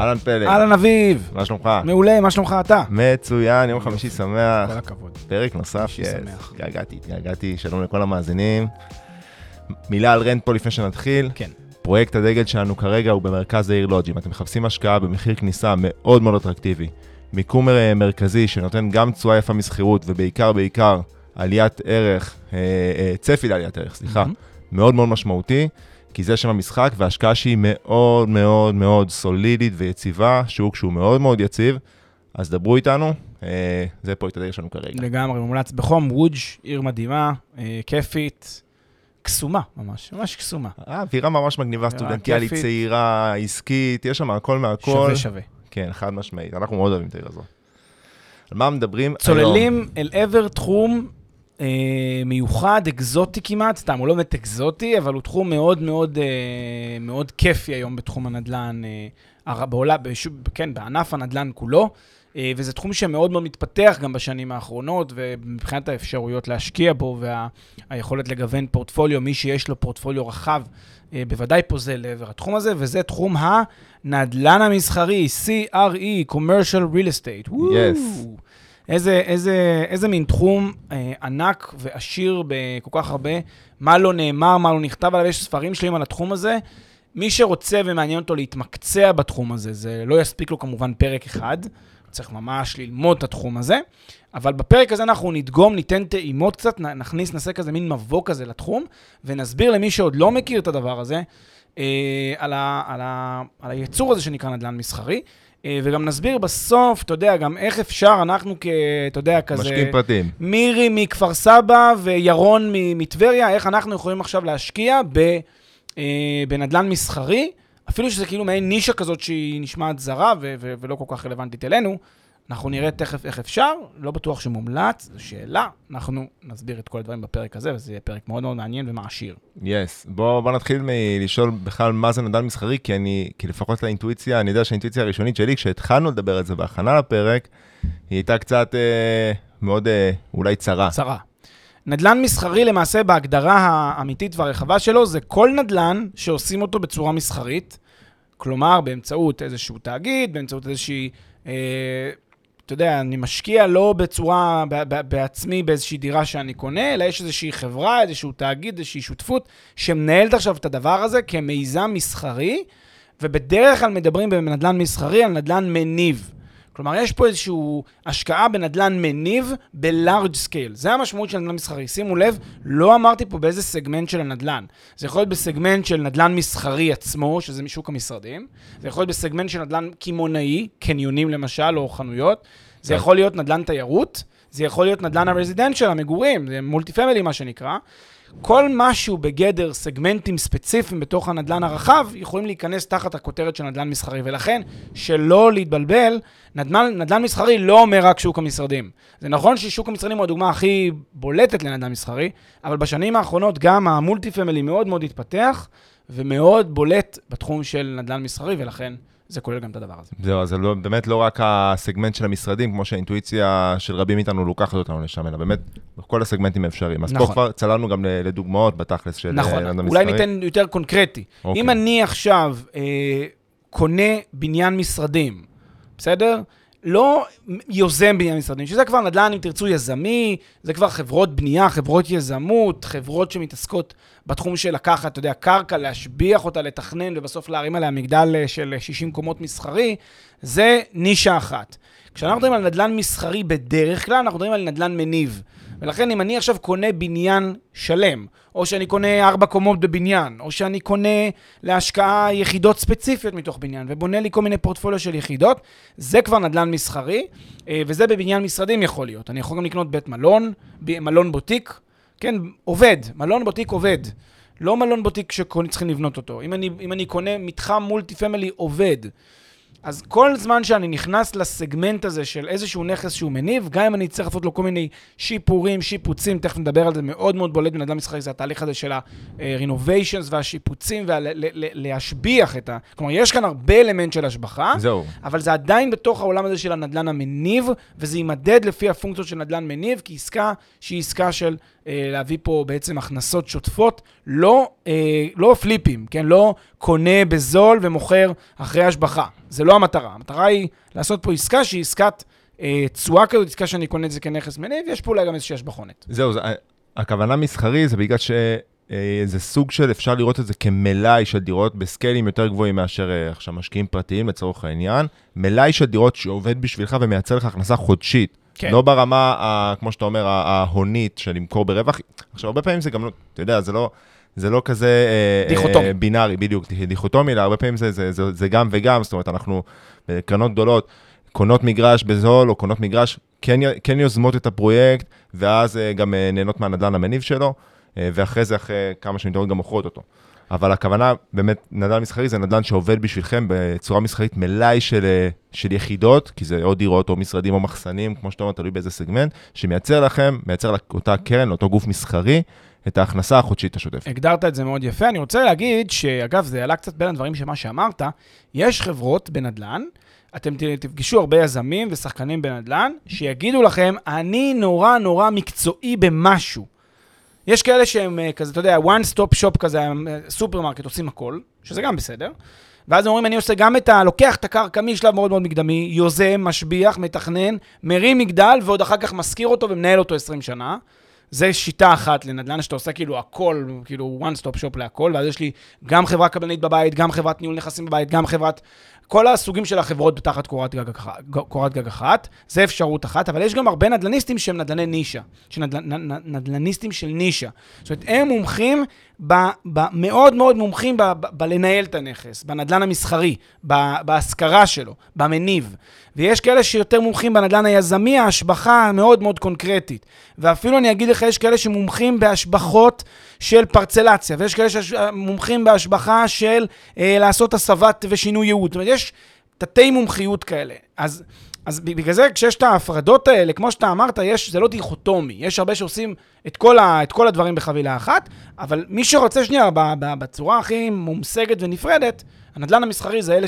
אהלן פלג, אהלן אביב, מה שלומך? מעולה, מה שלומך אתה? מצוין, יום חמישי שמח. כל הכבוד. פרק נוסף, יס. שמח. התגעגעתי, התגעגעתי, שלום לכל המאזינים. מילה על רנט פה לפני שנתחיל. כן. פרויקט הדגל שלנו כרגע הוא במרכז העיר לודג'. אם אתם מחפשים השקעה במחיר כניסה מאוד מאוד אטרקטיבי, מיקום אה, מרכזי שנותן גם תשואה יפה משכירות, ובעיקר בעיקר עליית ערך, אה, אה, צפי לעליית ערך, סליחה. מאוד מאוד משמעותי, כי זה שם המשחק, והשקעה שהיא מאוד מאוד מאוד סולידית ויציבה, שוק שהוא מאוד מאוד יציב, אז דברו איתנו, אה, זה פרויקט הדגל שלנו כרגע. לגמרי, מומלץ בחום, וודג', עיר מדהימה, אה, כיפית, קסומה ממש, ממש קסומה. אה, אווירה ממש מגניבה, סטודנטיאלית. צעירה, עסקית, יש שם הכל מהכל. שווה שווה. כן, חד משמעית, אנחנו מאוד אוהבים את העיר הזו. על מה מדברים היום? צוללים אל עבר תחום אה, מיוחד, אקזוטי כמעט, סתם, הוא לא באמת אקזוטי, אבל הוא תחום מאוד מאוד, אה, מאוד כיפי היום בתחום הנדל"ן, אה, הר- בעולה, בש, כן, בענף הנדל"ן כולו, אה, וזה תחום שמאוד מאוד מתפתח גם בשנים האחרונות, ומבחינת האפשרויות להשקיע בו והיכולת לגוון פורטפוליו, מי שיש לו פורטפוליו רחב, אה, בוודאי פוזל לעבר התחום הזה, וזה תחום הנדל"ן המסחרי, CRE, Commercial Real Estate. Yes. וואו. איזה, איזה, איזה מין תחום אה, ענק ועשיר בכל כך הרבה, מה לא נאמר, מה לא נכתב עליו, יש ספרים שלמים על התחום הזה. מי שרוצה ומעניין אותו להתמקצע בתחום הזה, זה לא יספיק לו כמובן פרק אחד, צריך ממש ללמוד את התחום הזה, אבל בפרק הזה אנחנו נדגום, ניתן טעימות קצת, נכניס, נעשה כזה מין מבוא כזה לתחום, ונסביר למי שעוד לא מכיר את הדבר הזה, על, ה, על, ה, על היצור הזה שנקרא נדל"ן מסחרי. אה, וגם נסביר בסוף, אתה יודע, גם איך אפשר, אנחנו כ... אתה יודע, כזה... משקיעים פרטיים. מירי מכפר סבא וירון מטבריה, איך אנחנו יכולים עכשיו להשקיע ב, אה, בנדלן מסחרי, אפילו שזה כאילו מעין נישה כזאת שהיא נשמעת זרה ו- ו- ולא כל כך רלוונטית אלינו. אנחנו נראה תכף איך אפשר, לא בטוח שמומלץ, זו שאלה, אנחנו נסביר את כל הדברים בפרק הזה, וזה יהיה פרק מאוד מאוד מעניין ומעשיר. יס. בוא, בוא נתחיל מלשאול בכלל מה זה נדל"ן מסחרי, כי אני, כי לפחות לאינטואיציה, אני יודע שהאינטואיציה הראשונית שלי, כשהתחלנו לדבר על זה בהכנה לפרק, היא הייתה קצת אה, מאוד אה, אולי צרה. צרה. נדל"ן מסחרי למעשה בהגדרה האמיתית והרחבה שלו זה כל נדל"ן שעושים אותו בצורה מסחרית, כלומר באמצעות איזשהו תאגיד, באמצעות איזושהי, אה, אתה יודע, אני משקיע לא בצורה, בעצמי באיזושהי דירה שאני קונה, אלא יש איזושהי חברה, איזשהו תאגיד, איזושהי שותפות שמנהלת עכשיו את הדבר הזה כמיזם מסחרי, ובדרך כלל מדברים בנדל"ן מסחרי על נדל"ן מניב. כלומר, יש פה איזושהי השקעה בנדל"ן מניב ב-large scale. זה המשמעות של נדל"ן מסחרי. שימו לב, לא אמרתי פה באיזה סגמנט של הנדל"ן. זה יכול להיות בסגמנט של נדל"ן מסחרי עצמו, שזה משוק המשרדים. זה יכול להיות בסגמנט של נדל"ן קמעונאי, קניונים למשל, או חנויות. זה כן. יכול להיות נדל"ן תיירות. זה יכול להיות נדל"ן ה residential, המגורים, זה multi family מה שנקרא. כל מיני בגדר סגמנטים ספציפיים בתוך הנדלן הרחב, יכולים להיכנס תחת הכותרת של נדל"ן מסחרי. ולכן, שלא להתבלבל, נדל"ן, נדל"ן מסחרי לא אומר רק שוק המשרדים. זה נכון ששוק המשרדים הוא הדוגמה הכי בולטת לנדל"ן מסחרי, אבל בשנים האחרונות גם המולטי פמילי מאוד מאוד התפתח, ומאוד בולט בתחום של נדל"ן מסחרי, ולכן זה כולל גם את הדבר הזה. זהו, אז זה לא, באמת לא רק הסגמנט של המשרדים, כמו שהאינטואיציה של רבים מאיתנו לוקחת אותנו לשם, אלא באמת בכל הסגמנטים האפשריים. אז נכון. פה כבר צללנו גם לדוגמאות בתכלס של נכון, אה, נדל"ן אולי. ניתן יותר קונקרטי. אוקיי. אם אני עכשיו אה, קונה בניין משרדים, בסדר? לא יוזם בניין משרדים, שזה כבר נדל"ן, אם תרצו, יזמי, זה כבר חברות בנייה, חברות יזמות, חברות שמתעסקות בתחום של לקחת, אתה יודע, קרקע, להשביח אותה, לתכנן, ובסוף להרים עליה מגדל אה, של 60 קומות מסחרי, זה נישה אחת. כשאנחנו מדברים על נדל"ן מסחרי בדרך כלל, אנחנו מדברים על נדל"ן מניב. ולכן אם אני עכשיו קונה בניין שלם, או שאני קונה ארבע קומות בבניין, או שאני קונה להשקעה יחידות ספציפיות מתוך בניין, ובונה לי כל מיני פורטפוליו של יחידות, זה כבר נדל"ן מסחרי, אה, וזה בבניין משרדים יכול להיות. אני יכול גם לקנות בית מלון, מלון בוטיק, כן, עובד, מלון בוטיק עובד. לא מלון בוטיק שצריכים לבנות אותו. אם אני, אם אני קונה מתחם multi family עובד, אז כל זמן שאני נכנס לסגמנט הזה של איזשהו נכס שהוא מניב, גם אם אני צריך לעשות לו כל מיני שיפורים, שיפוצים, תכף נדבר על זה, מאוד מאוד בולט בנדל"ן מסחרי, זה התהליך הזה של ה-renovations והשיפוצים, ולהשביח את ה... כלומר, יש כאן הרבה אלמנט של השבחה, זהו. אבל זה עדיין בתוך העולם הזה של הנדל"ן המניב, וזה יימדד לפי הפונקציות של נדל"ן מניב, כי עסקה שהיא עסקה של להביא פה בעצם הכנסות שוטפות, לא, אה, לא פליפים, כן? לא קונה בזול ומוכר אחרי השבחה. זה לא המטרה. המטרה היא לעשות פה עסקה שהיא עסקת אה, תשואה כזאת, עסקה שאני קונה את זה כנכס מניב, יש פה אולי גם איזושהי השבחונת. זהו, זה, הכוונה מסחרי זה בגלל שזה סוג של, אפשר לראות את זה כמלאי של דירות בסקיילים יותר גבוהים מאשר אה, עכשיו משקיעים פרטיים לצורך העניין. מלאי של דירות שעובד בשבילך ומייצר לך הכנסה חודשית. כן. לא ברמה, ה, כמו שאתה אומר, ההונית של למכור ברווח. עכשיו, הרבה פעמים זה גם לא, אתה יודע, זה לא... זה לא כזה... אה, דיכוטומי. אה, בינארי, בדיוק, דיכוטומי, אלא הרבה פעמים זה, זה, זה, זה גם וגם, זאת אומרת, אנחנו בקרנות גדולות קונות מגרש בזול, או קונות מגרש, כן, כן יוזמות את הפרויקט, ואז אה, גם אה, נהנות מהנדל"ן המניב שלו, אה, ואחרי זה, אחרי כמה שנים גם מוכרות אותו. אבל הכוונה, באמת, נדל"ן מסחרי זה נדל"ן שעובד בשבילכם בצורה מסחרית מלאי של, אה, של יחידות, כי זה או דירות או משרדים או מחסנים, כמו שאתה אומר, תלוי באיזה סגמנט, שמייצר לכם, מייצר לאותה קרן, לאותו גוף מסחרי, את ההכנסה החודשית השוטפת. הגדרת את זה מאוד יפה. אני רוצה להגיד שאגב, זה עלה קצת בין הדברים של מה שאמרת, יש חברות בנדל"ן, אתם תפגשו הרבה יזמים ושחקנים בנדל"ן, שיגידו לכם, אני נורא נורא מקצועי במשהו. יש כאלה שהם אה, כזה, אתה יודע, one stop shop כזה, אה, סופרמרקט, עושים הכל, שזה גם בסדר. ואז אומרים, אני עושה גם את ה... לוקח את הקרקע משלב מאוד מאוד מקדמי, יוזם, משביח, מתכנן, מרים מגדל, ועוד אחר כך משכיר אותו ומנהל אותו 20 שנה. זה שיטה אחת לנדל"ן, שאתה עושה כאילו הכל, כאילו one stop shop להכל, ואז יש לי גם חברה קבלנית בבית, גם חברת ניהול נכסים בבית, גם חברת... כל הסוגים של החברות תחת קורת גג, קורת גג אחת, זה אפשרות אחת, אבל יש גם הרבה נדל"ניסטים שהם נדל"ני נישה, נדל"ניסטים של נישה. זאת אומרת, הם מומחים, ב, ב, מאוד מאוד מומחים ב, ב, בלנהל את הנכס, בנדל"ן המסחרי, בהשכרה שלו, במניב. ויש כאלה שיותר מומחים בנדל"ן היזמי, ההשבחה המאוד מאוד קונקרטית. ואפילו אני אגיד לך, יש כאלה שמומחים בהשבחות של פרצלציה, ויש כאלה שמומחים בהשבחה של אה, לעשות הסבות ושינוי ייעוד. זאת אומרת, יש תתי מומחיות כאלה. אז, אז בגלל זה, כשיש את ההפרדות האלה, כמו שאתה אמרת, יש, זה לא דיכוטומי. יש הרבה שעושים את כל, ה, את כל הדברים בחבילה אחת, אבל מי שרוצה שנייה, בצורה הכי מומסגת ונפרדת, הנדל"ן המסחרי זה אלה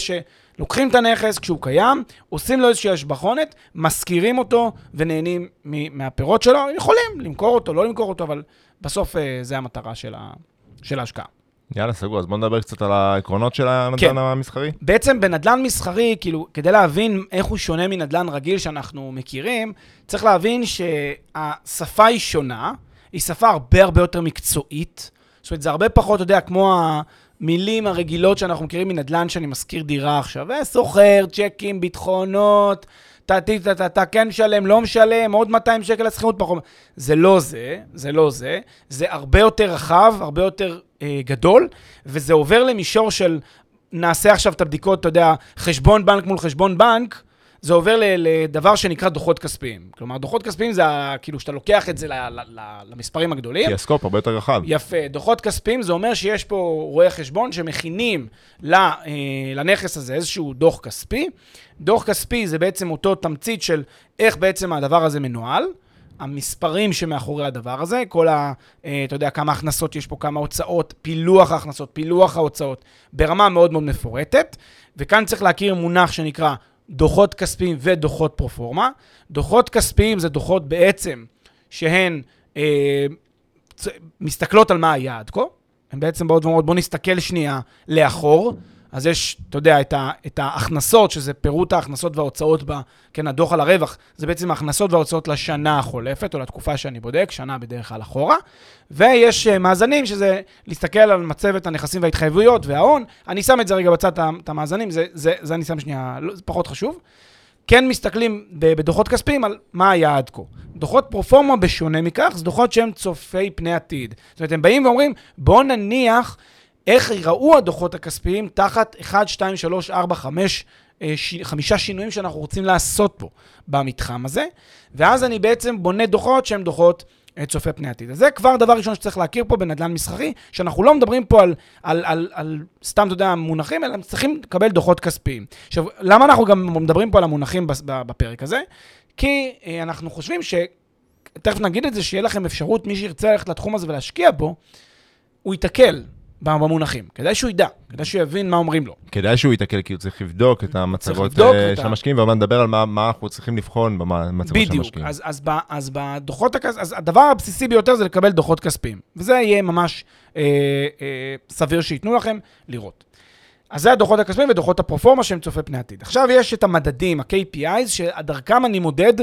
שלוקחים את הנכס כשהוא קיים, עושים לו איזושהי השבחונת, משכירים אותו ונהנים מ- מהפירות שלו. הם יכולים למכור אותו, לא למכור אותו, אבל בסוף אה, זה המטרה של, ה, של ההשקעה. יאללה, סגור, אז בוא נדבר קצת על העקרונות של הנדל"ן כן. המסחרי. בעצם בנדל"ן מסחרי, כאילו, כדי להבין איך הוא שונה מנדל"ן רגיל שאנחנו מכירים, צריך להבין שהשפה היא שונה, היא שפה הרבה הרבה יותר מקצועית. זאת אומרת, זה הרבה פחות, אתה יודע, כמו המילים הרגילות שאנחנו מכירים מנדל"ן שאני משכיר דירה עכשיו, אה, סוחר, צ'קים, ביטחונות, אתה, כן משלם, לא משלם, עוד 200 שקל לשכירות פחות. זה לא זה, זה לא זה. זה הרבה יותר רחב, הרבה יותר אה, גדול, וזה עובר למישור של נעשה עכשיו את הבדיקות, אתה יודע, חשבון בנק מול חשבון בנק, זה עובר לדבר שנקרא דוחות כספיים. כלומר, דוחות כספיים זה כאילו שאתה לוקח את זה ל- ל- ל- למספרים הגדולים. כי הסקופ הרבה יותר רחב. יפה. דוחות כספיים זה אומר שיש פה רואי חשבון שמכינים אה, לנכס הזה איזשהו דוח כספי. דוח כספי זה בעצם אותו תמצית של איך בעצם הדבר הזה מנוהל. המספרים שמאחורי הדבר הזה, כל ה... אה, אתה יודע, כמה הכנסות יש פה, כמה הוצאות, פילוח ההכנסות, פילוח ההוצאות, ברמה מאוד מאוד מפורטת. וכאן צריך להכיר מונח שנקרא דוחות כספיים ודוחות פרופורמה. דוחות כספיים זה דוחות בעצם שהן אה, מסתכלות על מה היה עד כה. הן בעצם באות ואומרות, בוא נסתכל שנייה לאחור. אז יש, אתה יודע, את, ה, את ההכנסות, שזה פירוט ההכנסות וההוצאות, ב, כן, הדוח על הרווח, זה בעצם ההכנסות וההוצאות לשנה החולפת, או לתקופה שאני בודק, שנה בדרך כלל אחורה. ויש אה, מאזנים, שזה להסתכל על מצבת הנכסים וההתחייבויות וההון. אני שם את זה רגע בצד, את המאזנים, זה, זה, זה אני שם שנייה, לא, זה פחות חשוב. כן מסתכלים בדוחות כספיים על מה היה עד כה. דוחות פרופורמה בשונה מכך, זה דוחות שהם צופי פני עתיד. זאת אומרת, הם באים ואומרים, בואו נניח איך ייראו הדוחות הכספיים תחת 1, 2, 3, 4, 5, ש... חמישה שינויים שאנחנו רוצים לעשות פה במתחם הזה, ואז אני בעצם בונה דוחות שהם דוחות אה, צופה פני עתיד. אז זה כבר דבר ראשון שצריך להכיר פה בנדל"ן מסחרי, שאנחנו לא מדברים פה על, על, על, על סתם, אתה יודע, מונחים, אלא צריכים לקבל דוחות כספיים. עכשיו, למה אנחנו גם מדברים פה על המונחים בפרק הזה? כי אה, אנחנו חושבים ש... תכף נגיד את זה, שיהיה לכם אפשרות, מי שירצה ללכת לתחום הזה ולהשקיע בו, הוא ייתקל במונחים. כדאי שהוא ידע, כדאי שהוא יבין מה אומרים לו. כדאי שהוא ייתקל, כי הוא צריך לבדוק את המצגות uh, של המשקיעים, ועוד נדבר על מה, מה אנחנו צריכים לבחון במצגות של המשקיעים. בדיוק, אז, אז, אז בדוחות הכספיים, אז הדבר הבסיסי ביותר זה לקבל דוחות כספיים. וזה יהיה ממש אה, אה, סביר שייתנו לכם לראות. אז זה הדוחות הכספיים ודוחות הפרופורמה שהם צופי פני עתיד. עכשיו יש את המדדים, ה-KPIs, שדרכם אני מודד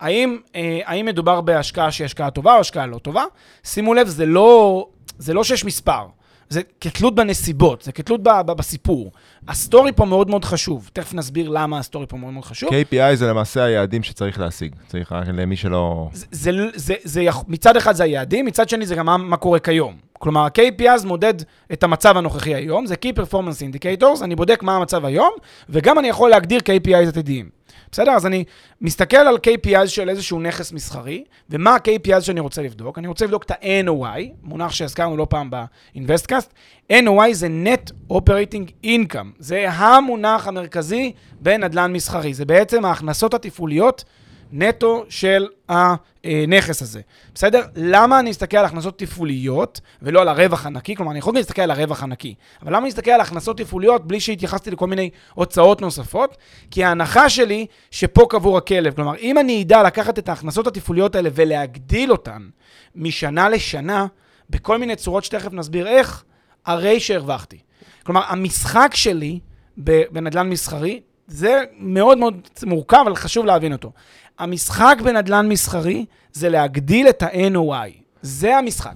האם, אה, האם מדובר בהשקעה שהיא השקעה טובה או השקעה לא טובה. שימו לב, זה לא, זה לא שיש מספר. זה כתלות בנסיבות, זה כתלות ב- ב- בסיפור. ה story פה מאוד מאוד חשוב, תכף נסביר למה ה story פה מאוד מאוד חשוב. KPI זה למעשה היעדים שצריך להשיג, צריך רק למי שלא... זה, זה, זה, זה, מצד אחד זה היעדים, מצד שני זה גם מה, מה קורה כיום. כלומר, ה-KPI מודד את המצב הנוכחי היום, זה Key Performance Indicators, אני בודק מה המצב היום, וגם אני יכול להגדיר KPIs עתידיים. בסדר? אז אני מסתכל על KPI של איזשהו נכס מסחרי, ומה ה-KPI שאני רוצה לבדוק? אני רוצה לבדוק את ה-NOI, מונח שהזכרנו לא פעם ב-InvestCast. NOI זה Net Operating Income, זה המונח המרכזי בנדל"ן מסחרי. זה בעצם ההכנסות התפעוליות נטו של הנכס הזה. בסדר? למה אני אסתכל על הכנסות תפעוליות ולא על הרווח הנקי? כלומר, אני יכול להסתכל על הרווח הנקי, אבל למה אני אסתכל על הכנסות תפעוליות בלי שהתייחסתי לכל מיני הוצאות נוספות? כי ההנחה שלי שפה קבור הכלב. כלומר, אם אני אדע לקחת את ההכנסות התפעוליות האלה ולהגדיל אותן משנה לשנה, בכל מיני צורות שתכף נסביר איך, הרי שהרווחתי. כלומר, המשחק שלי בנדל"ן מסחרי, זה מאוד מאוד מורכב, אבל חשוב להבין אותו. המשחק בנדל"ן מסחרי זה להגדיל את ה-NOI. זה המשחק.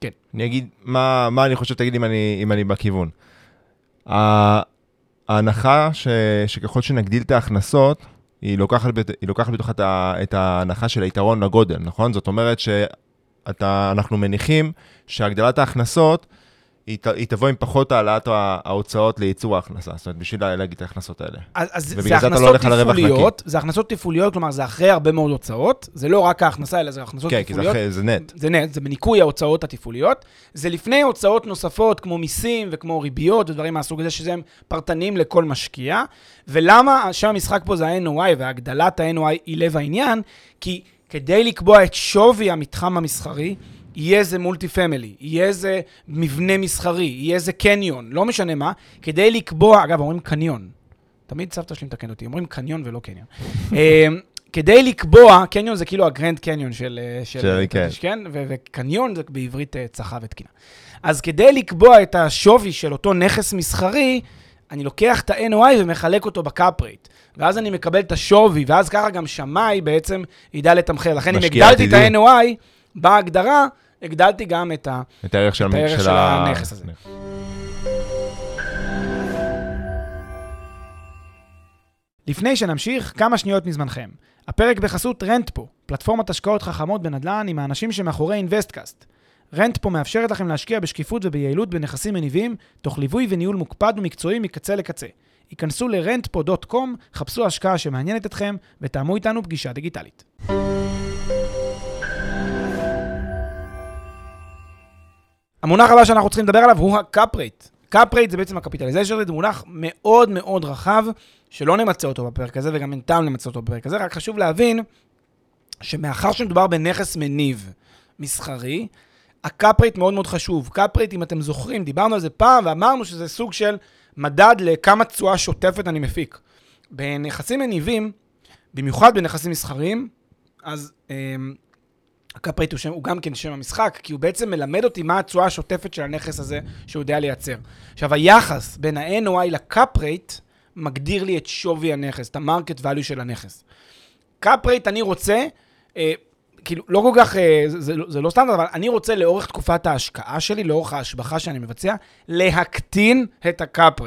כן. אני אגיד, מה, מה אני חושב, תגיד אם אני, אם אני בכיוון. ההנחה ש, שככל שנגדיל את ההכנסות, היא לוקחת, היא לוקחת בתוך את, את ההנחה של היתרון לגודל, נכון? זאת אומרת שאנחנו מניחים שהגדלת ההכנסות היא, היא תבוא עם פחות העלאת ההוצאות לייצור ההכנסה, זאת אומרת, בשביל להגיד את ההכנסות האלה. אז, אז זה לא הכנסות לא תפעוליות, זה הכנסות תפעוליות, כלומר, זה אחרי הרבה מאוד הוצאות, זה לא רק ההכנסה, אלא זה הכנסות כן, תפעוליות. כן, כי זה, נט. זה נט, זה בניכוי ההוצאות התפעוליות. זה לפני הוצאות נוספות, כמו מיסים וכמו ריביות ודברים מהסוג הזה, שזה פרטניים לכל משקיע. ולמה שם המשחק פה זה ה-NOI, והגדלת ה-NOI היא לב העניין? כי כדי לקבוע את שווי המתחם המסחרי, יהיה איזה multi family, יהיה איזה מבנה מסחרי, יהיה איזה קניון, לא משנה מה, כדי לקבוע, אגב, אומרים קניון. תמיד סבתא שלי מתקן אותי, אומרים קניון ולא קניון. אמ, כדי לקבוע, קניון זה כאילו ה Grand Canyon של... אה, של, של כן. כן? וקניון זה בעברית אה, צחה ותקינה. אז כדי לקבוע את השווי של אותו נכס מסחרי, אני לוקח את ה-NOI ומחלק אותו ב cap rate. ואז אני מקבל את השווי, ואז ככה גם שמאי בעצם ידע לתמחר. לכן אם הגדלתי את ה-NOI, בהגדרה, הגדלתי גם את, ה... את הערך של, את הערך של, של הנכס הזה. לפני שנמשיך, כמה שניות מזמנכם. הפרק בחסות רנט פה, פלטפורמת השקעות חכמות בנדל"ן עם האנשים שמאחורי InvestCast. רנטפו מאפשרת לכם להשקיע בשקיפות וביעילות בנכסים מניבים, תוך ליווי וניהול מוקפד ומקצועי מקצה לקצה. היכנסו ל-rentpo.com, חפשו השקעה שמעניינת אתכם ותאמו איתנו פגישה דיגיטלית. המונח הבא שאנחנו צריכים לדבר עליו הוא ה-cap rate. cap rate זה בעצם הקפיטליזציה, זה מונח מאוד מאוד רחב, שלא נמצה אותו בפרק הזה, וגם אין טעם למצה אותו בפרק הזה, רק חשוב להבין שמאחר שמדובר בנכס מניב מסחרי, ה-cap rate מאוד מאוד חשוב. cap rate, אם אתם זוכרים, דיברנו על זה פעם ואמרנו שזה סוג של מדד לכמה תשואה שוטפת אני מפיק. בנכסים מניבים, במיוחד בנכסים מסחריים, אז אמ, ה cap הוא, הוא גם כן שם המשחק, כי הוא בעצם מלמד אותי מה התשואה השוטפת של הנכס הזה שהוא יודע לייצר. עכשיו, היחס בין ה-NOI ל cap מגדיר לי את שווי הנכס, את ה market value של הנכס. cap אני רוצה, אה, כאילו, לא כל כך, אה, זה, זה, זה לא סטנדרט, אבל אני רוצה לאורך תקופת ההשקעה שלי, לאורך ההשבחה שאני מבצע, להקטין את ה cap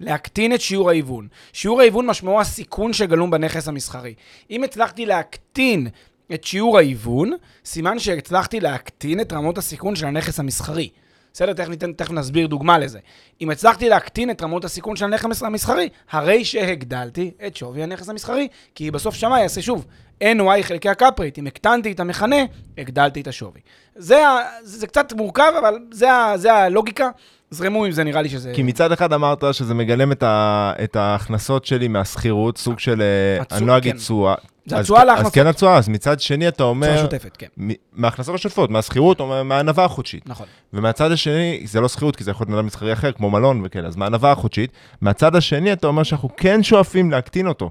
להקטין את שיעור ההיוון. שיעור ההיוון משמעו הסיכון שגלום בנכס המסחרי. אם הצלחתי להקטין את שיעור ההיוון, סימן שהצלחתי להקטין את רמות הסיכון של הנכס המסחרי. בסדר? תכף, ניתן, תכף נסביר דוגמה לזה. אם הצלחתי להקטין את רמות הסיכון של הנכס המסחרי, הרי שהגדלתי את שווי הנכס המסחרי, כי בסוף שמאי יעשה שוב NY חלקי הקפרית. אם הקטנתי את המכנה, הגדלתי את השווי. זה, ה, זה קצת מורכב, אבל זה, זה הלוגיקה. זרמו עם זה, נראה לי שזה... כי מצד אחד אמרת שזה מגלם את, ה, את ההכנסות שלי מהשכירות, סוג של, אה, התשואה, אני לא אגיד כן. תשואה. זה התשואה להכנסות. אז כן התשואה, אז מצד שני אתה אומר, תשואה שוטפת, כן. מההכנסות השוטפות, מהשכירות או מה- מהענווה החודשית. נכון. ומהצד השני, זה לא שכירות, כי זה יכול להיות נדל"ן מסחרי אחר, כמו מלון וכאלה, אז מהענווה החודשית. מהצד השני, אתה אומר שאנחנו כן שואפים להקטין אותו.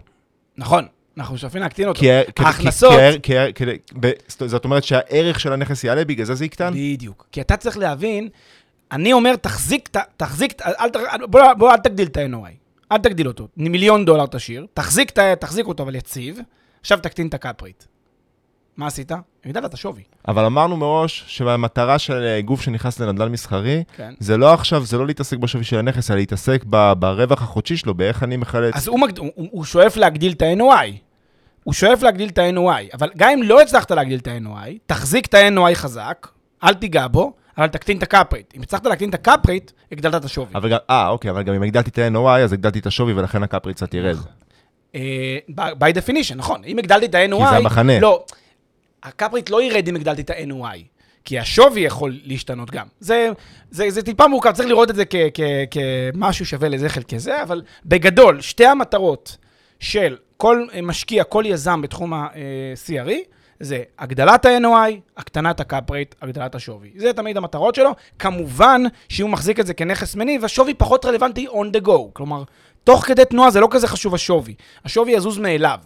נכון. אנחנו שואפים להקטין אותו. כי ההכנסות... כי- כי- כי- כי- ב- זאת אומרת שהערך של הנכס יעלה, בגלל זה זה יקטן? בדיוק. כי אתה צריך להבין, אני אומר, תחזיק, תחזיק, אל, בוא, בוא אל תגדיל את ה-NOI. אל תגדיל אותו. מיליון דולר תשאיר, תחזיק, תחזיק אותו, אבל יציב, עכשיו תקטין את הקאפרית. מה עשית? הגדלת את השווי. אבל אמרנו מראש שהמטרה של אה, גוף שנכנס לנדל"ן מסחרי, כן. זה לא עכשיו, זה לא להתעסק בשווי של הנכס, אלא להתעסק ב- ברווח החודשי שלו, באיך אני מחלץ. אז הוא, מגד... הוא, הוא שואף להגדיל את ה-NOI. הוא שואף להגדיל את ה-NOI, אבל גם אם לא הצלחת להגדיל את ה-NOI, תחזיק את ה-NOI חזק, אל תיגע בו, אבל תקטין את הקאפרית. אם הצלחת להקטין את הקאפרית, הגדלת את השווי. אה, אוקיי, אבל גם אם הגדלתי את ה-NOI, אז הגדלתי את השווי, ולכן הקפרי קצת ירד. אה, by definition, נכון. אם הגדלתי את ה-NOI... כי זה המחנה. לא, הקפרית לא ירד אם הגדלתי את ה-NOI, כי השווי יכול להשתנות גם. זה, זה, זה טיפה מורכב, צריך לראות את זה כ- כ- כשמשהו שווה לזה חלקי זה, אבל בגדול, שתי המטרות של כל אה, משקיע, כל יזם בתחום ה-CRE, זה הגדלת ה-NOI, הקטנת ה cap rate, הגדלת השווי. זה תמיד המטרות שלו. כמובן שאם הוא מחזיק את זה כנכס מניב, השווי פחות רלוונטי on the go. כלומר, תוך כדי תנועה זה לא כזה חשוב השווי. השווי יזוז מאליו.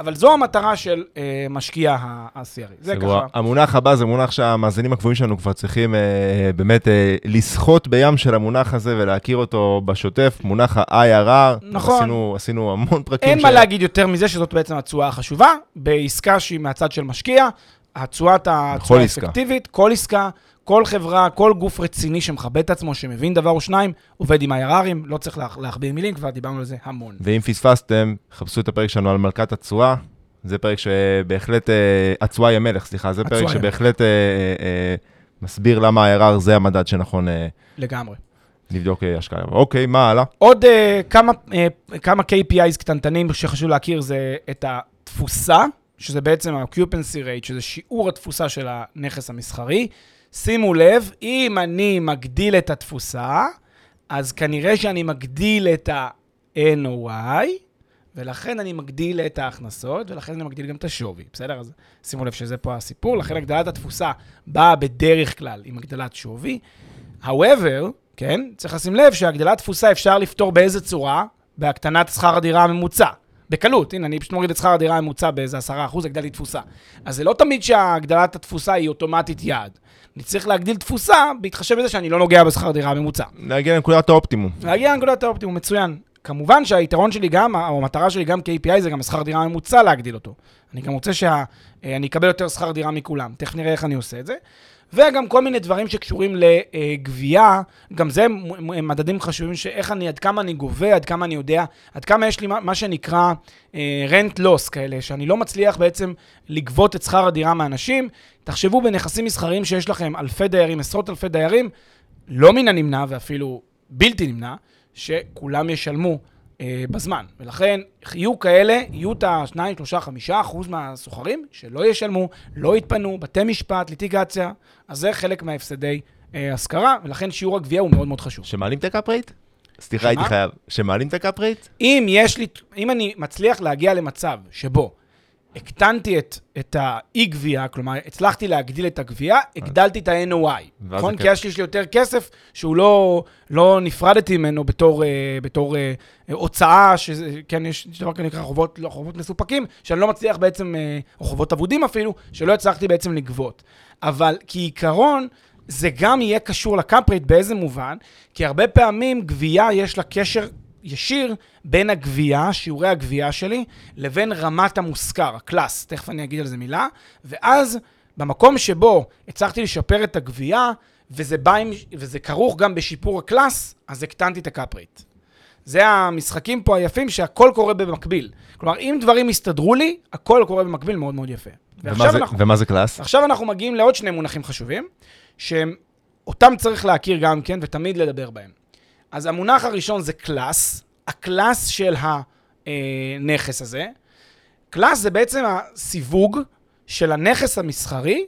אבל זו המטרה של אה, משקיע ה-CRE. זה. ככה. המונח הבא זה מונח שהמאזינים הקבועים שלנו כבר צריכים אה, באמת אה, לשחות בים של המונח הזה ולהכיר אותו בשוטף, מונח ה-IRR. נכון. עשינו, עשינו המון פרקים. אין מה להגיד יותר מזה שזאת בעצם התשואה החשובה. בעסקה שהיא מהצד של משקיע, התשואת. האפקטיבית, כל עסקה, כל חברה, כל גוף רציני שמכבד את עצמו, שמבין דבר או שניים, עובד עם IRRים, לא צריך לה- להכביר מילים, כבר דיברנו על זה המון. ואם פספסתם, חפשו את הפרק שלנו על מלכת התשואה. זה פרק שבהחלט, אה, התשואה היא המלך, סליחה, זה פרק שבהחלט אה, אה, אה, מסביר למה ה-IRR זה המדד שנכון לגמרי. לבדוק השקעה. אוקיי, מה הלאה? עוד כמה, כמה KPIs קטנטנים שחשוב להכיר זה את התפוסה, שזה בעצם ה-occupancy rate, שזה שיעור התפוסה של הנכס המסחרי. שימו לב, אם אני מגדיל את התפוסה, אז כנראה שאני מגדיל את ה-NOI, ולכן אני מגדיל את ההכנסות, ולכן אני מגדיל גם את השווי, בסדר? אז שימו לב שזה פה הסיפור, לכן הגדלת התפוסה באה בדרך כלל עם הגדלת שווי. however, כן, צריך לשים לב שהגדלת תפוסה אפשר לפתור באיזה צורה? בהקטנת שכר הדירה הממוצע. בקלות, הנה, אני פשוט מוריד את שכר הדירה הממוצע באיזה 10%, הגדלתי תפוסה. אז זה לא תמיד שהגדלת התפוסה היא אוטומטית יעד. אני צריך להגדיל תפוסה, בהתחשב בזה שאני לא נוגע בשכר דירה הממוצע. להגיע לנקודת האופטימום. להגיע לנקודת האופטימום, מצוין. כמובן שהיתרון שלי גם, או המטרה שלי גם KPI זה גם השכר דירה הממוצע להגדיל אותו. אני גם רוצה שאני אקבל יותר שכר דירה מכולם. תכף נראה איך אני עושה את זה. וגם כל מיני דברים שקשורים לגבייה, גם זה מדדים חשובים שאיך אני, עד כמה אני גובה, עד כמה אני יודע, עד כמה יש לי מה, שנקרא אה, rent loss כאלה, שאני לא מצליח בעצם לגבות את שכר הדירה מאנשים. תחשבו בנכסים מסחריים שיש לכם אלפי דיירים, עשרות אלפי דיירים, לא מן הנמנע ואפילו בלתי נמנע, שכולם ישלמו בזמן. ולכן יהיו כאלה, יהיו את ה-2, 3, 5 אחוז מהסוחרים שלא ישלמו, לא יתפנו, בתי משפט, ליטיגציה, אז זה חלק מהפסדי אה, השכרה, ולכן שיעור הגבייה הוא מאוד מאוד חשוב. שמעלים את ה cap rate? סליחה? הייתי חייב. שמעלים את ה cap rate? אם יש לי, אם אני מצליח להגיע למצב שבו הקטנתי את, את האי-גבייה, כלומר, הצלחתי להגדיל את הגבייה, הגדלתי את ה-NOI. נכון? כי יש לי יותר כסף שהוא לא, לא נפרדתי ממנו בתור, אה, בתור אה, אה, הוצאה, שזה, כן, יש דבר כזה נקרא חובות, לא, חובות מסופקים, שאני לא מצליח בעצם, אה, או חובות אבודים אפילו, שלא הצלחתי בעצם לגבות. אבל כעיקרון, זה גם יהיה קשור ל cap rate באיזה מובן? כי הרבה פעמים גבייה יש לה קשר ישיר בין הגבייה, שיעורי הגבייה שלי, לבין רמת המושכר, ה class, תכף אני אגיד על זה מילה, ואז במקום שבו הצלחתי לשפר את הגבייה, וזה, בא עם, וזה כרוך גם בשיפור ה class, אז הקטנתי את ה cap rate. זה המשחקים פה היפים שהכל קורה במקביל. כלומר, אם דברים יסתדרו לי, הכל קורה במקביל מאוד מאוד יפה. ומה זה- אנחנו, ומה זה class? עכשיו אנחנו מגיעים לעוד שני מונחים חשובים, שאותם צריך להכיר גם כן ותמיד לדבר בהם. אז המונח הראשון זה class, ה class של הנכס הזה. class זה בעצם הסיווג של הנכס המסחרי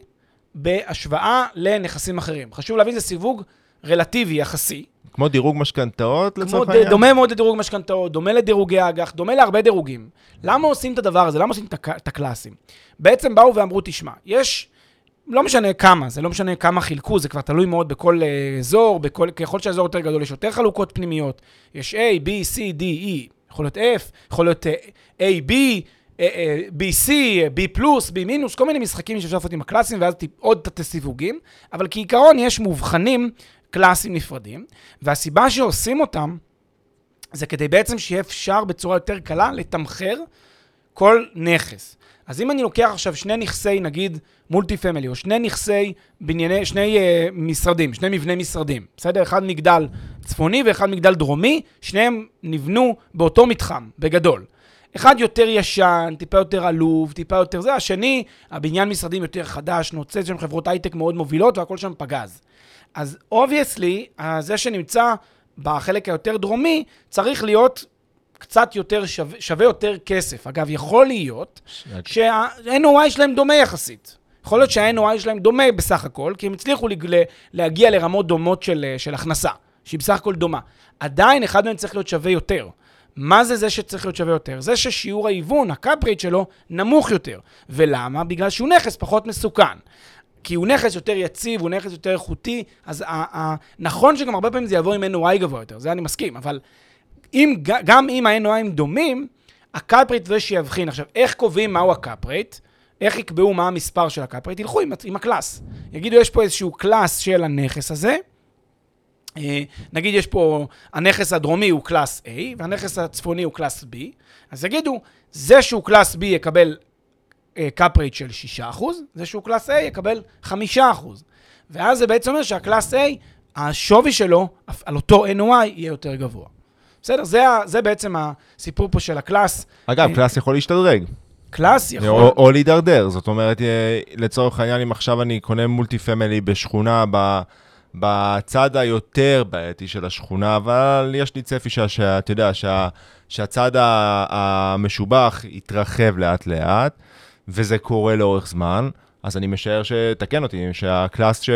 בהשוואה לנכסים אחרים. חשוב להבין, זה סיווג רלטיבי יחסי. כמו דירוג משכנתאות לצורך העניין? דומה מאוד לדירוג משכנתאות, דומה לדירוגי אג"ח, דומה להרבה דירוגים. למה עושים את הדבר הזה? למה עושים את ה class ים? בעצם באו ואמרו, תשמע, יש, לא משנה כמה, זה לא משנה כמה חילקו, זה כבר תלוי מאוד בכל אה, אזור, בכל, ככל שהאזור יותר גדול יש יותר חלוקות פנימיות. יש A, B, C, D, E, יכול להיות F, יכול להיות uh, A, B, uh, B, C, B פלוס, B מינוס, כל מיני משחקים שאפשר לעשות עם הקלאסים, ואז עוד תתי סיווגים, אבל כעיקרון יש מובחנים קלאסים נפרדים, והסיבה שעושים אותם, זה כדי בעצם שיהיה אפשר בצורה יותר קלה לתמחר כל נכס. אז אם אני לוקח עכשיו שני נכסי, נגיד, מולטי פמילי, או שני נכסי בנייני, שני uh, משרדים, שני מבני משרדים, בסדר? אחד מגדל צפוני ואחד מגדל דרומי, שניהם נבנו באותו מתחם, בגדול. אחד יותר ישן, טיפה יותר עלוב, טיפה יותר זה, השני, הבניין משרדים יותר חדש, נוצץ שם חברות הייטק מאוד מובילות והכל שם פגז. אז obviously, זה שנמצא בחלק היותר דרומי, צריך להיות קצת יותר שווה, שווה יותר כסף. אגב, יכול להיות שה-NOI שלהם דומה יחסית. יכול להיות שה-NOI שלהם דומה בסך הכל, כי הם הצליחו לג- להגיע לרמות דומות של, של הכנסה, שהיא בסך הכל דומה. עדיין אחד מהם צריך להיות שווה יותר. מה זה זה שצריך להיות שווה יותר? זה ששיעור ההיוון, ה cap rate שלו, נמוך יותר. ולמה? בגלל שהוא נכס פחות מסוכן. כי הוא נכס יותר יציב, הוא נכס יותר איכותי, אז ה- ה- נכון שגם הרבה פעמים זה יבוא עם NOI גבוה יותר, זה אני מסכים, אבל אם, גם אם ה-NOI דומים, ה cap rate זה שיבחין. עכשיו, איך קובעים מהו ה cap rate? איך יקבעו מה המספר של ה cap rate? ילכו עם, עם ה class. יגידו, יש פה איזשהו class של הנכס הזה. אה, נגיד, יש פה, הנכס הדרומי הוא class A, והנכס הצפוני הוא class B. אז יגידו, זה שהוא class B יקבל cap rate של 6%, זה שהוא class A יקבל 5%. ואז זה בעצם אומר שה class A, השווי שלו על אותו NOI יהיה יותר גבוה. בסדר? זה, זה בעצם הסיפור פה של ה class. אגב, אה, class יכול להשתדרג. class יכול... או, או להידרדר, זאת אומרת, אה, לצורך העניין, אם עכשיו אני קונה multifamily בשכונה, ב, בצד היותר בעייתי של השכונה, אבל יש לי צפי שאתה יודע, שה, שהצד המשובח יתרחב לאט-לאט, וזה קורה לאורך זמן, אז אני משער שתקן אותי, שה class ש...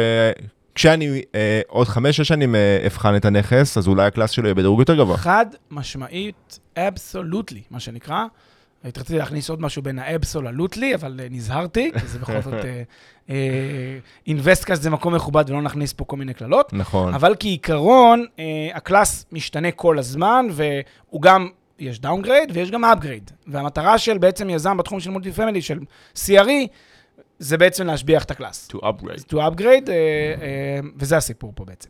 כשאני אה, עוד חמש-שש שנים אה, אבחן את הנכס, אז אולי ה class שלו יהיה בדירוג יותר גבוה. חד משמעית, absolutely, מה שנקרא. הייתי רציתי להכניס עוד משהו בין ה absolutely, אבל אה, נזהרתי, כי זה בכל זאת... אינבסטקאסט זה מקום מכובד ולא נכניס פה כל מיני קללות. נכון. אבל כעיקרון, אה, ה class משתנה כל הזמן, והוא גם, יש downgrade ויש גם upgrade. והמטרה של בעצם יזם בתחום של multifamily, של CRE, זה בעצם להשביח את ה class. to upgrade. to upgrade, אה, אה, וזה הסיפור פה בעצם.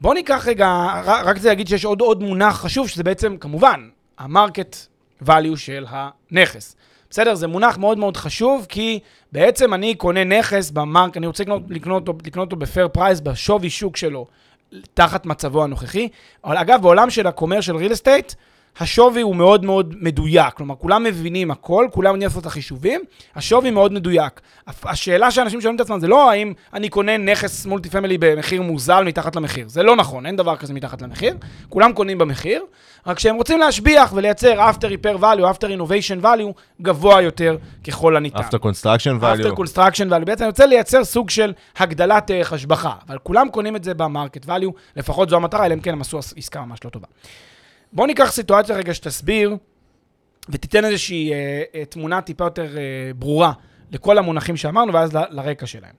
בואו ניקח רגע, רק זה להגיד שיש עוד, עוד מונח חשוב, שזה בעצם, כמובן, ה market value של הנכס. בסדר? זה מונח מאוד מאוד חשוב, כי בעצם אני קונה נכס ב market, אני רוצה לקנות, לקנות, אותו, לקנות אותו ב fair price, בשווי שוק שלו, תחת מצבו הנוכחי. אבל אגב, בעולם של ה commercial real estate, השווי הוא מאוד מאוד מדויק. כלומר, כולם מבינים הכל, כולם יודעים לעשות את החישובים, השווי מאוד מדויק. השאלה שאנשים שואלים את עצמם זה לא האם אני קונה נכס multi family במחיר מוזל מתחת למחיר. זה לא נכון, אין דבר כזה מתחת למחיר. כולם קונים במחיר, רק שהם רוצים להשביח ולייצר after repair value, after renovation value, גבוה יותר ככל הניתן. after construction value. after construction value. בעצם אני רוצה לייצר סוג של הגדלת ערך השבחה, אבל כולם קונים את זה ב market value, לפחות זו המטרה, אלא אם כן הם עשו עסקה ממש לא טובה. בואו ניקח סיטואציה רגע שתסביר, ותיתן איזושהי אה, אה, תמונה טיפה יותר אה, ברורה לכל המונחים שאמרנו, ואז ל, לרקע שלהם.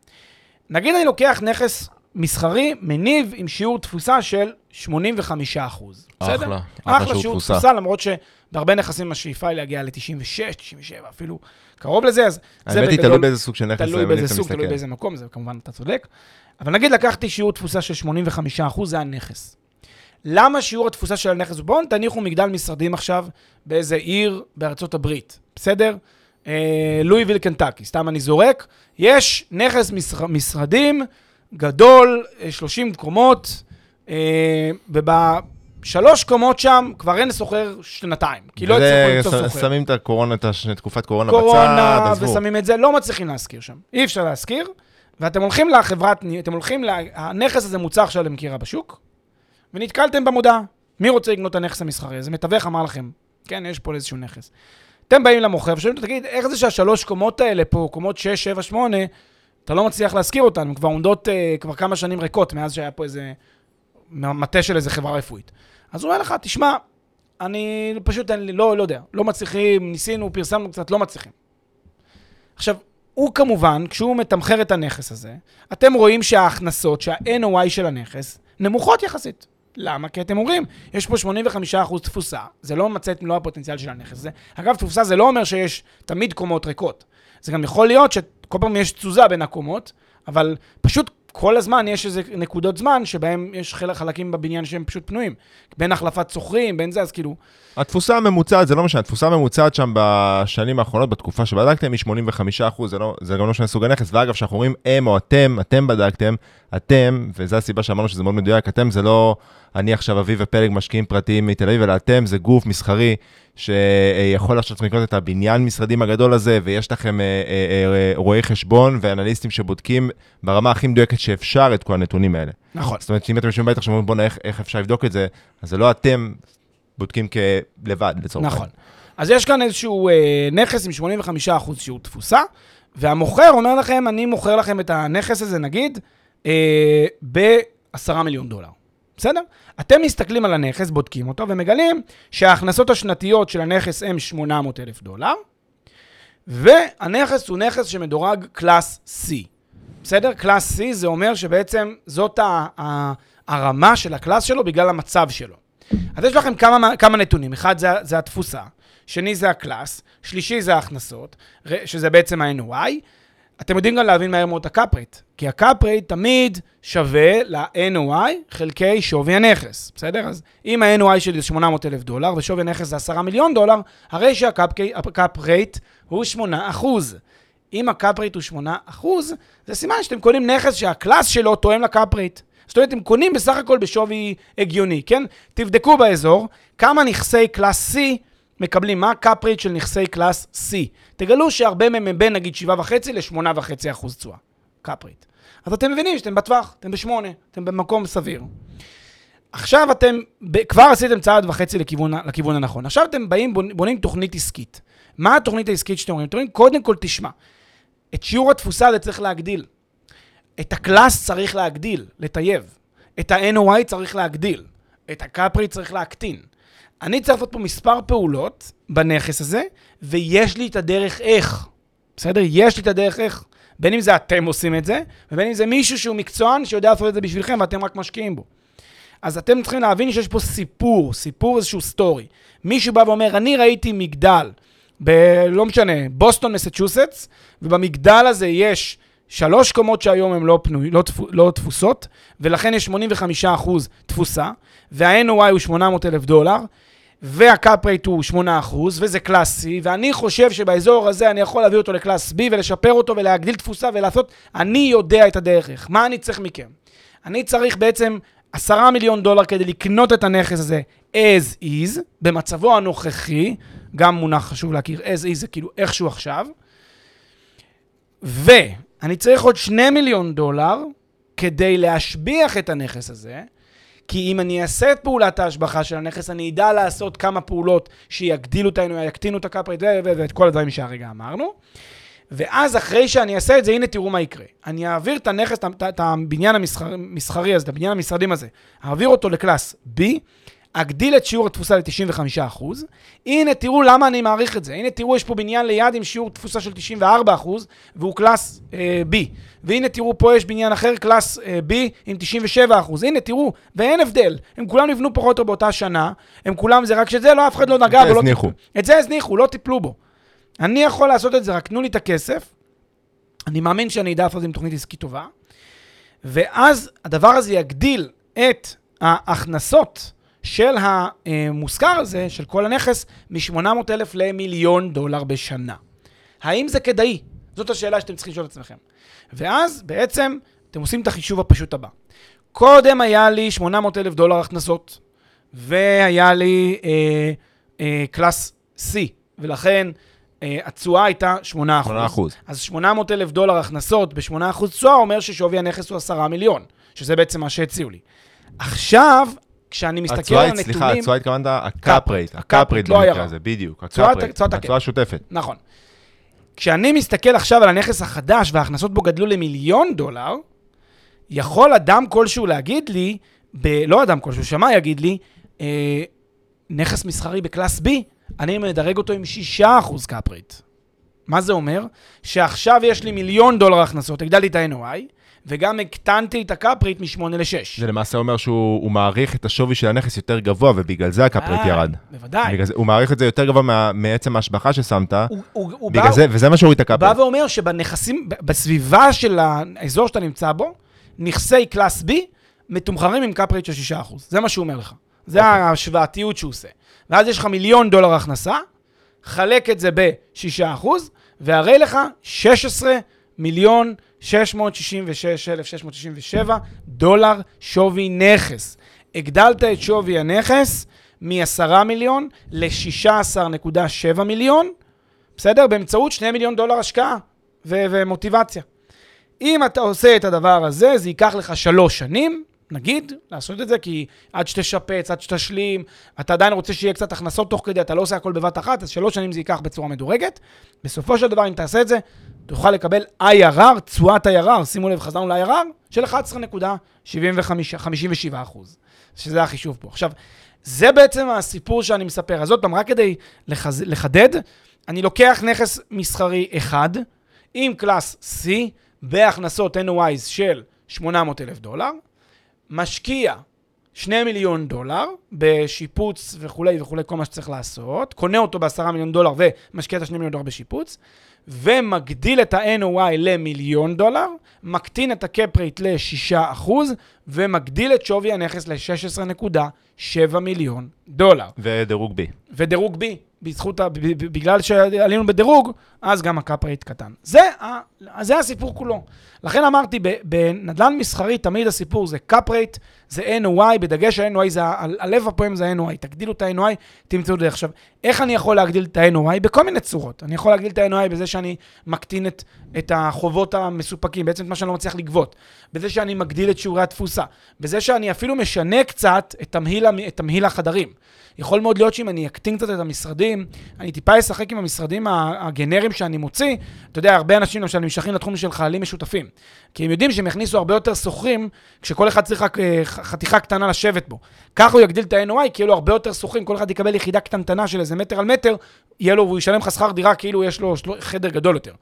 נגיד אני לוקח נכס מסחרי, מניב עם שיעור תפוסה של 85 אחוז. אחלה, בסדר? אחלה אחלה שיעור תפוסה. תפוסה, למרות שבהרבה נכסים השאיפה היא להגיע ל-96, 97, אפילו קרוב לזה, אז זה האמת היא, בגדול- תלוי באיזה סוג של נכס תלוי באיזה סוג. תלוי באיזה מקום, זה כמובן, אתה צודק. אבל נגיד לקחתי שיעור תפוסה של 85 אחוז, זה הנכס. למה שיעור התפוסה של הנכס? בואו תניחו מגדל משרדים עכשיו באיזה עיר בארצות הברית, בסדר? אה, לואיוויל, קנטקי, סתם אני זורק. יש נכס משר, משרדים גדול, אה, 30 קומות, אה, שלוש קומות שם, כבר אין סוחר שנתיים. כי לא הצליחו למצוא סוחר. שמים את הקורונה, את הש- תקופת קורונה קורונה, בצד, עזבו. ושמים את זה, לא מצליחים להשכיר שם. אי אפשר להשכיר, ואתם הולכים לחברת, אתם הולכים, לה, הנכס הזה מוצע עכשיו למכירה בשוק, ונתקלתם במודעה. מי רוצה לקנות את הנכס המסחרי? איזה מתווך אמר לכם, כן, יש פה איזשהו נכס. אתם באים למוכר ושואלים אותו, תגיד, איך זה שהשלוש קומות האלה פה, קומות 6, 7, 8, אתה לא מצליח להשכיר אותן, הן כבר עומדות אה, כבר כמה שנים ריקות, מאז שהיה פה איזה מטה של איזה חברה רפואית. אז הוא אומר לך, תשמע, אני פשוט, לי, לא, לא יודע, לא מצליחים, ניסינו, פרסמנו קצת, לא מצליחים. עכשיו, הוא כמובן, כשהוא מתמחר את הנכס הזה, אתם רואים שההכנסות, שה-NOI של הנכס, נמוכות יחסית. למה? כי אתם אומרים, יש פה 85% תפוסה, זה לא ממצה את מלוא הפוטנציאל של הנכס הזה. אגב, תפוסה זה לא אומר שיש תמיד קומות ריקות. זה גם יכול להיות שכל פעם יש תזוזה בין הקומות, אבל פשוט כל הזמן יש איזה נקודות זמן שבהם יש חלק חלקים בבניין שהם פשוט פנויים. בין החלפת שוכרים, בין זה, אז כאילו, התפוסה הממוצעת, זה לא משנה, התפוסה הממוצעת שם בשנים האחרונות, בתקופה שבדקתם, היא 85%, זה, לא, זה גם לא משנה סוג הנכס. ואגב, כשאנחנו אומרים הם או אתם, אתם בדקתם, אתם, וזו הסיבה שאמרנו שזה מאוד מדויק, אתם זה לא אני עכשיו אביב ופלג משקיעים פרטיים מתל אביב, אלא אתם זה גוף מסחרי שיכול לעצמם לקנות את הבניין משרדים הגדול הזה, ויש לכם אה, אה, אה, רואי חשבון ואנליסטים שבודקים ברמה הכי מדויקת שאפשר את כל הנתונים האלה. נכון. זאת אומרת, שאם אתם יושבים בבית עכשיו ואומרים, בוא'נה, איך, איך אפשר לבדוק את זה, אז זה לא אתם בודקים כלבד, לצורך נכון. אז יש כאן איזשהו אה, נכס עם 85% שיעור תפוסה, והמוכר אומר לכם, אני מוכר לכם את הנכס הזה, נגיד, אה, ב-10 מיליון דולר. בסדר? אתם מסתכלים על הנכס, בודקים אותו, ומגלים שההכנסות השנתיות של הנכס הם 800 אלף דולר, והנכס הוא נכס שמדורג class C. בסדר? class C זה אומר שבעצם זאת הרמה של ה class שלו בגלל המצב שלו. אז יש לכם כמה, כמה נתונים, אחד זה, זה התפוסה, שני זה ה class, שלישי זה ההכנסות, שזה בעצם ה-NOI. אתם יודעים גם להבין מהר מאוד את ה cap rate, כי ה cap rate תמיד שווה ל-NOI חלקי שווי הנכס, בסדר? אז אם ה-NOI שלי זה 800 אלף דולר ושווי הנכס זה 10 מיליון דולר, הרי שה cap rate הוא 8 אחוז. אם ה cap rate הוא 8 אחוז, זה סימן שאתם קונים נכס שה class שלו תואם ל cap rate. זאת אומרת, אתם קונים בסך הכל בשווי הגיוני, כן? תבדקו באזור כמה נכסי class C מקבלים, מה ה cap rate של נכסי class C. תגלו שהרבה מהם הם בין נגיד 7.5 ל-8.5 אחוז תשואה, cap rate. אז אתם מבינים שאתם בטווח, אתם בשמונה, אתם במקום סביר. עכשיו אתם ב- כבר עשיתם צעד וחצי לכיוון, לכיוון הנכון. עכשיו אתם באים, בונים, בונים תוכנית עסקית. מה התוכנית העסקית שאתם אומרים? אתם אומרים, קודם כל תשמע, את שיעור התפוסה הזה צריך להגדיל. את ה class צריך להגדיל, לטייב. את ה-NOI צריך להגדיל. את ה cap rate צריך להקטין. אני צריך לעשות פה מספר פעולות בנכס הזה, ויש לי את הדרך איך. בסדר? יש לי את הדרך איך. בין אם זה אתם עושים את זה, ובין אם זה מישהו שהוא מקצוען שיודע לעשות את זה בשבילכם ואתם רק משקיעים בו. אז אתם צריכים להבין שיש פה סיפור, סיפור איזשהו story. מישהו בא ואומר, אני ראיתי מגדל, ב... לא משנה, בוסטון, מסצ'וסטס, ובמגדל הזה יש שלוש קומות שהיום הן לא, פנוי, לא, תפו, לא תפוסות, ולכן יש 85% תפוסה, וה-NOI הוא 800 אלף דולר, וה cap rate הוא 8%, וזה class C, ואני חושב שבאזור הזה אני יכול להביא אותו ל class B ולשפר אותו ולהגדיל תפוסה ולעשות, אני יודע את הדרך. מה אני צריך מכם? אני צריך בעצם 10 מיליון דולר כדי לקנות את הנכס הזה as is, במצבו הנוכחי, גם מונח חשוב להכיר, as is זה כאילו איכשהו עכשיו, ואני צריך עוד 2 מיליון דולר כדי להשביח את הנכס הזה, כי אם אני אעשה את פעולת ההשבחה של הנכס, אני אדע לעשות כמה פעולות שיגדילו העינוי, יקטינו את הקאפרית ואת כל הדברים שהרגע אמרנו. ואז אחרי שאני אעשה את זה, הנה תראו מה יקרה. אני אעביר את הנכס, את- הבניין המסחר, המסחרי הזה, את הבניין המשרדים הזה, אעביר אותו ל class B, אגדיל את שיעור התפוסה ל-95%. הנה תראו למה אני מעריך את זה. הנה תראו, יש פה בניין ליד עם שיעור תפוסה של 94%, והוא class אה, B. והנה תראו, פה יש בניין אחר, class אה, B עם 97%. הנה תראו, ואין הבדל. הם כולם נבנו פחות או יותר באותה שנה, הם כולם זה, רק שזה לא, אף אחד לא נגע זה בו. לא הזניחו. טיפלו. את זה הזניחו, לא טיפלו בו. אני יכול לעשות את זה, רק תנו לי את הכסף. אני מאמין שאני אדע לעשות את זה עם תוכנית עסקית טובה. ואז הדבר הזה יגדיל את ההכנסות של המושכר הזה, של כל הנכס, מ-800,000 למיליון דולר בשנה. האם זה כדאי? זאת השאלה שאתם צריכים לשאול את עצמכם. ואז בעצם אתם עושים את החישוב הפשוט הבא. קודם היה לי 800,000 דולר הכנסות, והיה לי אה, אה, קלאס C, ולכן אה, התשואה הייתה 8%. 8%. אז 800 אלף דולר הכנסות ב-8% תשואה אומר ששווי הנכס הוא 10 מיליון, שזה בעצם מה שהציעו לי. עכשיו, כשאני מסתכל על היא- סליחה, הנתונים... התשואה התכוונת ה cap rate, ה cap rate, לא במקרה. הזה, בדיוק. ה cap rate. התשואה השוטפת. נכון. כשאני מסתכל עכשיו על הנכס החדש וההכנסות בו גדלו למיליון דולר, יכול אדם כלשהו להגיד לי, ב... לא אדם כלשהו, שמאי יגיד לי, אה, נכס מסחרי ב class B, אני מדרג אותו עם 6% cap rate. מה זה אומר? שעכשיו יש לי מיליון דולר הכנסות, הגדלתי את ה-NOI, וגם הקטנתי את ה cap rate מ-8 ל-6. זה למעשה אומר שהוא הוא מעריך את השווי של הנכס יותר גבוה, ובגלל זה ה cap rate אה, ירד. בוודאי. זה, הוא מעריך את זה יותר גבוה מה- מעצם ההשבחה ששמת, הוא, הוא, הוא בא, זה, וזה מה שהוריד את ה cap rate. ואומר שבנכסים, בסביבה של האזור שאתה נמצא בו, נכסי class B מתומחרים עם cap rate של 6%. זה מה שהוא אומר לך. זה אוקיי. ההשוואתיות שהוא עושה. ואז יש לך מיליון דולר הכנסה, חלק את זה ב-6%, והרי לך 16 מיליון 666,667 דולר שווי נכס. הגדלת את שווי הנכס מ-10 מיליון ל-16.7 מיליון, בסדר? באמצעות 2 מיליון דולר השקעה ו- ומוטיבציה. אם אתה עושה את הדבר הזה, זה ייקח לך שלוש שנים, נגיד, לעשות את זה, כי עד שתשפץ, עד שתשלים, אתה עדיין רוצה שיהיה קצת הכנסות תוך כדי, אתה לא עושה הכל בבת אחת, אז שלוש שנים זה ייקח בצורה מדורגת. בסופו של דבר, אם תעשה את זה, תוכל לקבל IRR, תשואת IRR, שימו לב, חזרנו ל-IRR, של 11.57 שזה החישוב פה. עכשיו, זה בעצם הסיפור שאני מספר. אז עוד פעם, רק כדי לחז... לחדד, אני לוקח נכס מסחרי אחד עם קלאס C בהכנסות NOIs של 800 אלף דולר, משקיע 2 מיליון דולר בשיפוץ וכולי וכולי, כל מה שצריך לעשות, קונה אותו ב-10 מיליון דולר ומשקיע את ה-2 מיליון דולר בשיפוץ, ומגדיל את ה-NOI למיליון דולר, מקטין את ה cap rate ל-6% ומגדיל את שווי הנכס ל-16.7 מיליון דולר. ודירוג B. ודירוג B, בזכות, בגלל שעלינו בדירוג, אז גם ה cap rate קטן. זה, ה- זה הסיפור כולו. לכן אמרתי, בנדל"ן מסחרי תמיד הסיפור זה cap rate, זה NOI, בדגש ה-NOI זה, הלב הפועם זה ה-NOI. תגדילו את ה-NOI, תמצאו את זה. עכשיו, איך אני יכול להגדיל את ה-NOI? בכל מיני צורות. אני יכול להגדיל את ה-NOI בזה שאני מקטין את, את החובות המסופקים, בעצם את מה שאני לא מצליח לגבות. בזה שאני מגדיל את שיעורי התפוסה. בזה שאני אפילו משנה קצת את תמהיל, את תמהיל החדרים. יכול מאוד להיות שאם אני אקטין קצת את המשרדים, אני טיפה אשחק עם המשרדים הגנריים שאני מוציא. אתה יודע, הרבה אנשים למשל נמשכים לתחום של חיילים משותפים. כי הם יודעים שהם יכניסו הרבה יותר שוכרים, כשכל אחד צריך רק אה, חתיכה קטנה לשבת בו. ככה הוא יגדיל את ה-NOI, כי יהיו לו הרבה יותר שוכרים, כל אחד יקבל יחידה קטנטנה של איזה מטר על מטר, יהיה לו, והוא ישלם לך שכר דירה כאילו יש לו חדר גדול יותר.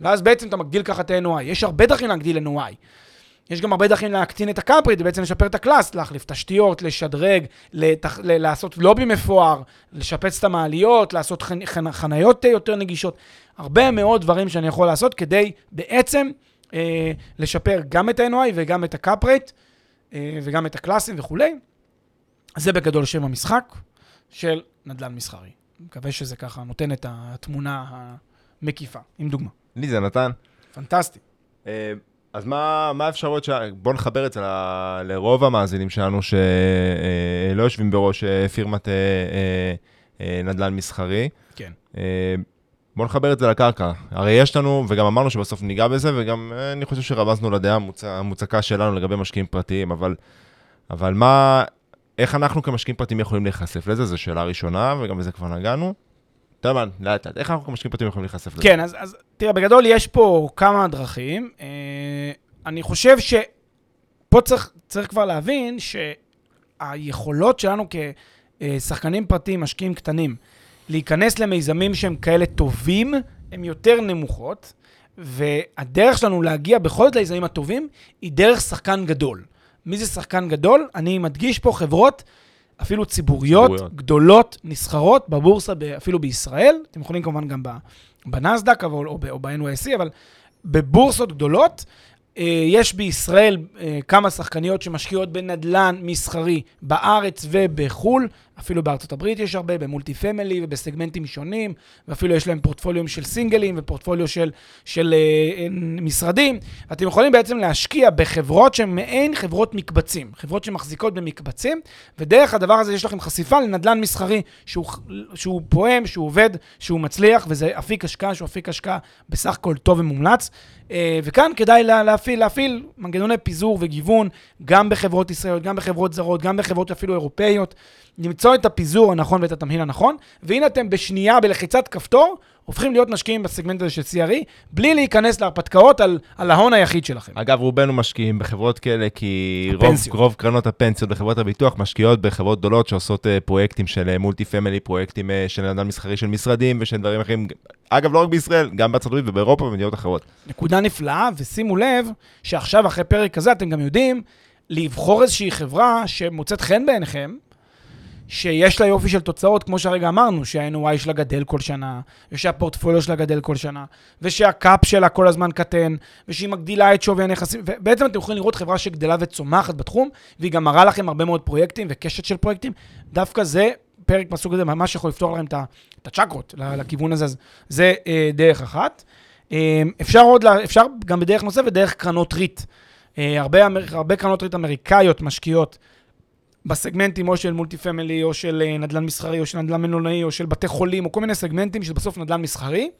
ואז בעצם אתה מגדיל ככה את ה-NOI. יש הרבה דרכים להגדיל NOI. יש גם הרבה דרכים להקטין את הקאפרית, ובעצם לשפר את הקלאס, להחליף תשתיות, לשדרג, לתח... לעשות לובי מפואר, לשפץ את המעליות, לעשות חנ... חנ... חניות יותר נגישות. הרבה מאוד דברים שאני יכול לעשות כדי בעצם אה, לשפר גם את ה-NOI וגם את הקאפרית, אה, וגם את הקלאסים וכולי. זה בגדול שם המשחק של נדל"ן מסחרי. מקווה שזה ככה נותן את התמונה המקיפה, עם דוגמה. לי זה נתן. פנטסטי. אה, אז מה, מה האפשרויות ש... בואו נחבר את זה ל- לרוב המאזינים שלנו שלא יושבים בראש אה, פירמת אה, אה, אה, נדל"ן מסחרי. כן. אה, בואו נחבר את זה לקרקע. הרי יש לנו, וגם אמרנו שבסוף ניגע בזה, וגם אה, אני חושב שרמזנו לדעה המוצ... המוצקה שלנו לגבי משקיעים פרטיים, אבל, אבל מה, איך אנחנו כמשקיעים פרטיים יכולים להיחשף לזה? זו שאלה ראשונה, וגם בזה כבר נגענו. מה, לאט לאט, איך אנחנו כמשקיעים פרטיים יכולים להיחשף לזה? כן, אז, אז תראה, בגדול יש פה כמה דרכים. אה, אני חושב שפה צריך, צריך כבר להבין שהיכולות שלנו כשחקנים פרטיים, משקיעים קטנים, להיכנס למיזמים שהם כאלה טובים, הן יותר נמוכות, והדרך שלנו להגיע בכל זאת ליזמים הטובים, היא דרך שחקן גדול. מי זה שחקן גדול? אני מדגיש פה חברות אפילו ציבוריות, ציבוריות. גדולות, נסחרות בבורסה, אפילו בישראל. אתם יכולים כמובן גם בנסדק או ב- או ב-NYC, אבל בבורסות גדולות. אה, יש בישראל אה, כמה שחקניות שמשקיעות בנדלן מסחרי בארץ ובחו"ל, אפילו בארצות הברית יש הרבה, במולטי פמילי ובסגמנטים שונים, ואפילו יש להם פורטפוליו של סינגלים ופורטפוליו של, של אה, משרדים. אתם יכולים בעצם להשקיע בחברות שהן מעין חברות מקבצים, חברות שמחזיקות במקבצים, ודרך הדבר הזה יש לכם חשיפה לנדל"ן מסחרי שהוא, שהוא פועם, שהוא עובד, שהוא מצליח, וזה אפיק השקעה שהוא אפיק השקעה בסך הכל טוב ומומלץ. אה, וכאן כדאי להפעיל, להפעיל מנגנוני פיזור וגיוון, גם בחברות ישראליות, גם בחברות זרות, גם בחברות אפילו אירופאיות, למצוא את הפיזור הנכון ואת התמהיל הנכון, והנה אתם בשנייה, בלחיצת כפתור, הופכים להיות משקיעים בסגמנט הזה של CRE, בלי להיכנס להרפתקאות על, על ההון היחיד שלכם. אגב, רובנו משקיעים בחברות כאלה, כי רוב, רוב קרנות הפנסיות בחברות הביטוח משקיעות בחברות גדולות שעושות uh, פרויקטים של מולטי פמילי, פרויקטים uh, של נדל"ן מסחרי של משרדים ושל דברים אחרים. אגב, לא רק בישראל, גם בארצות הברית ובאירופה ובמדינות אחרות. נקודה נפלאה, ושימו לב שעכשיו, אחרי פרק כזה, אתם גם יודעים לבחור איזושהי חברה שמוצאת חן בעיניכם, שיש לה יופי של תוצאות, כמו שהרגע אמרנו, שה-NOI שלה גדל כל שנה, ושהפורטפוליו שלה גדל כל שנה, ושהקאפ שלה כל הזמן קטן, ושהיא מגדילה את שווי הנכסים, ובעצם אתם יכולים לראות חברה שגדלה וצומחת בתחום, והיא גם מראה לכם הרבה מאוד פרויקטים וקשת של פרויקטים. דווקא זה, פרק מהסוג הזה, ממש יכול לפתור לכם את הצ'קרות לכיוון הזה, אז זה אה, דרך אחת. אה, אפשר עוד, אפשר גם בדרך נוספת, דרך קרנות REIT. אה, הרבה, הרבה קרנות REIT אמריקאיות משקיעות בסגמנטים או של multi family, או של אה, נדל"ן מסחרי, או של נדל"ן מלונאי, או של בתי חולים, או כל מיני סגמנטים שזה בסוף נדל"ן מסחרי.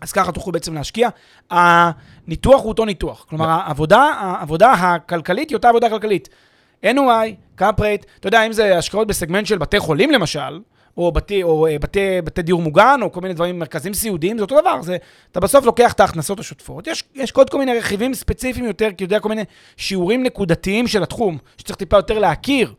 אז ככה תוכלו בעצם להשקיע. הניתוח הוא אותו ניתוח. כלומר, העבודה, העבודה הכלכלית היא אותה עבודה כלכלית. NOI, קאפ רייט, אתה יודע, אם זה השקעות בסגמנט של בתי חולים למשל, או, בתי, או אה, בתי, בתי דיור מוגן, או כל מיני דברים, מרכזים סיעודיים, זה אותו דבר. זה, אתה בסוף לוקח את ההכנסות השוטפות. יש, יש עוד כל מיני רכיבים ספציפיים יותר, כי אתה יודע, כל מיני שיעורים נקודתיים של התחום, שצריך טיפה יותר להכיר.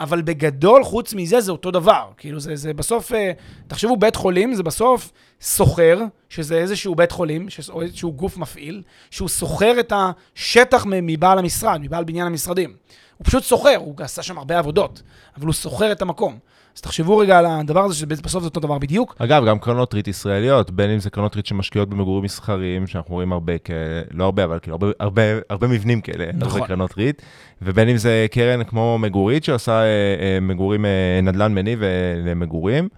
אבל בגדול, חוץ מזה, זה אותו דבר. כאילו, זה, זה בסוף, אה, תחשבו, בית חולים זה בסוף סוחר, שזה איזשהו בית חולים, או איזשהו גוף מפעיל, שהוא סוחר את השטח מבעל המשרד, מבעל בניין המשרדים. הוא פשוט סוחר, הוא עשה שם הרבה עבודות, אבל הוא סוחר את המקום. אז תחשבו רגע על הדבר הזה, שבסוף זה אותו דבר בדיוק. אגב, גם קרנות ריט ישראליות, בין אם זה קרנות ריט שמשקיעות במגורים מסחריים, שאנחנו רואים הרבה כאלה, לא הרבה, אבל כאילו הרבה, הרבה, הרבה מבנים כאלה, נכון. הרבה קרנות ריט, ובין אם זה קרן כמו מגורית, שעושה אה, אה, מגורים, אה, נדל"ן מניב למגורים.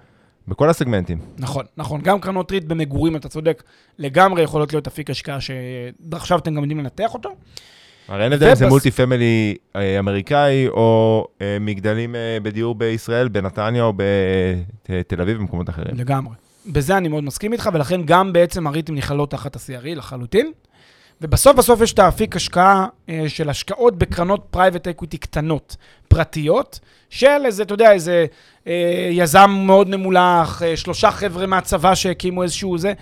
בכל הסגמנטים. נכון, נכון. גם קרנות ריט במגורים, אתה צודק, לגמרי יכולות להיות אפיק השקעה שעכשיו אתם גם יודעים לנתח אותו. הרי אין הבדל אם זה multi family אה, אמריקאי, או אה, מגדלים אה, בדיור בישראל, בנתניה או בתל אביב ובמקומות אחרים. לגמרי. בזה אני מאוד מסכים איתך, ולכן גם בעצם הריטים נכללות תחת ה-CRE לחלוטין. ובסוף בסוף יש את האפיק השקעה של השקעות בקרנות private equity קטנות, פרטיות, של איזה, אתה יודע, איזה אה, יזם מאוד ממולח, אה, שלושה חבר'ה מהצבא שהקימו איזשהו זה.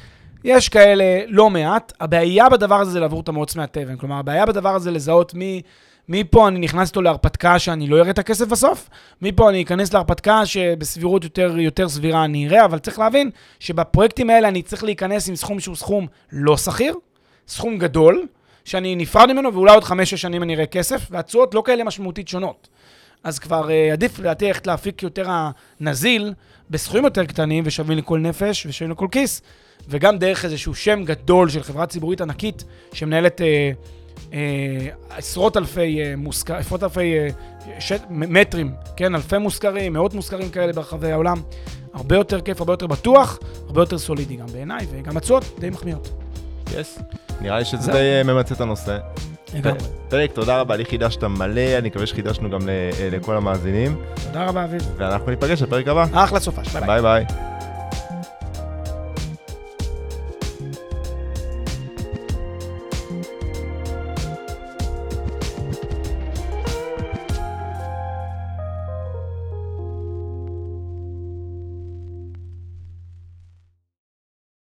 יש כאלה לא מעט. הבעיה בדבר הזה זה לעבור את המוץ מהתבן. כלומר, הבעיה בדבר הזה לזהות מי... מפה אני נכנס איתו להרפתקה שאני לא אראה את הכסף בסוף, מפה אני אכנס להרפתקה שבסבירות יותר, יותר סבירה אני אראה, אבל צריך להבין שבפרויקטים האלה אני צריך להיכנס עם סכום שהוא סכום לא שכיר, סכום גדול, שאני נפרד ממנו ואולי עוד חמש-שש שנים אני אראה כסף, והתשואות לא כאלה משמעותית שונות. אז כבר uh, עדיף לדעתי ללכת להפיק יותר הנזיל בסכומים יותר קטנים ושווים לכל נפש ושווים לכל כיס, וגם דרך איזשהו שם גדול של חברה ציבורית ענקית שמנהלת אה, אה, עשרות אלפי אה, מושכרים, עשרות אלפי אה, ש... מטרים, כן, אלפי מושכרים, מאות מושכרים כאלה ברחבי העולם. הרבה יותר כיף, הרבה יותר בטוח, הרבה יותר סולידי גם בעיניי, וגם הצעות די מחמיאות. יס. Yes. נראה לי שזה די אה, ממצה את הנושא. לגמרי. פרק, תודה רבה, לי חידשת מלא, אני מקווה שחידשנו גם אה, לכל המאזינים. תודה רבה, אביב. ואנחנו ניפגש בפרק הבא. אחלה סופש, ביי ביי. ביי ביי.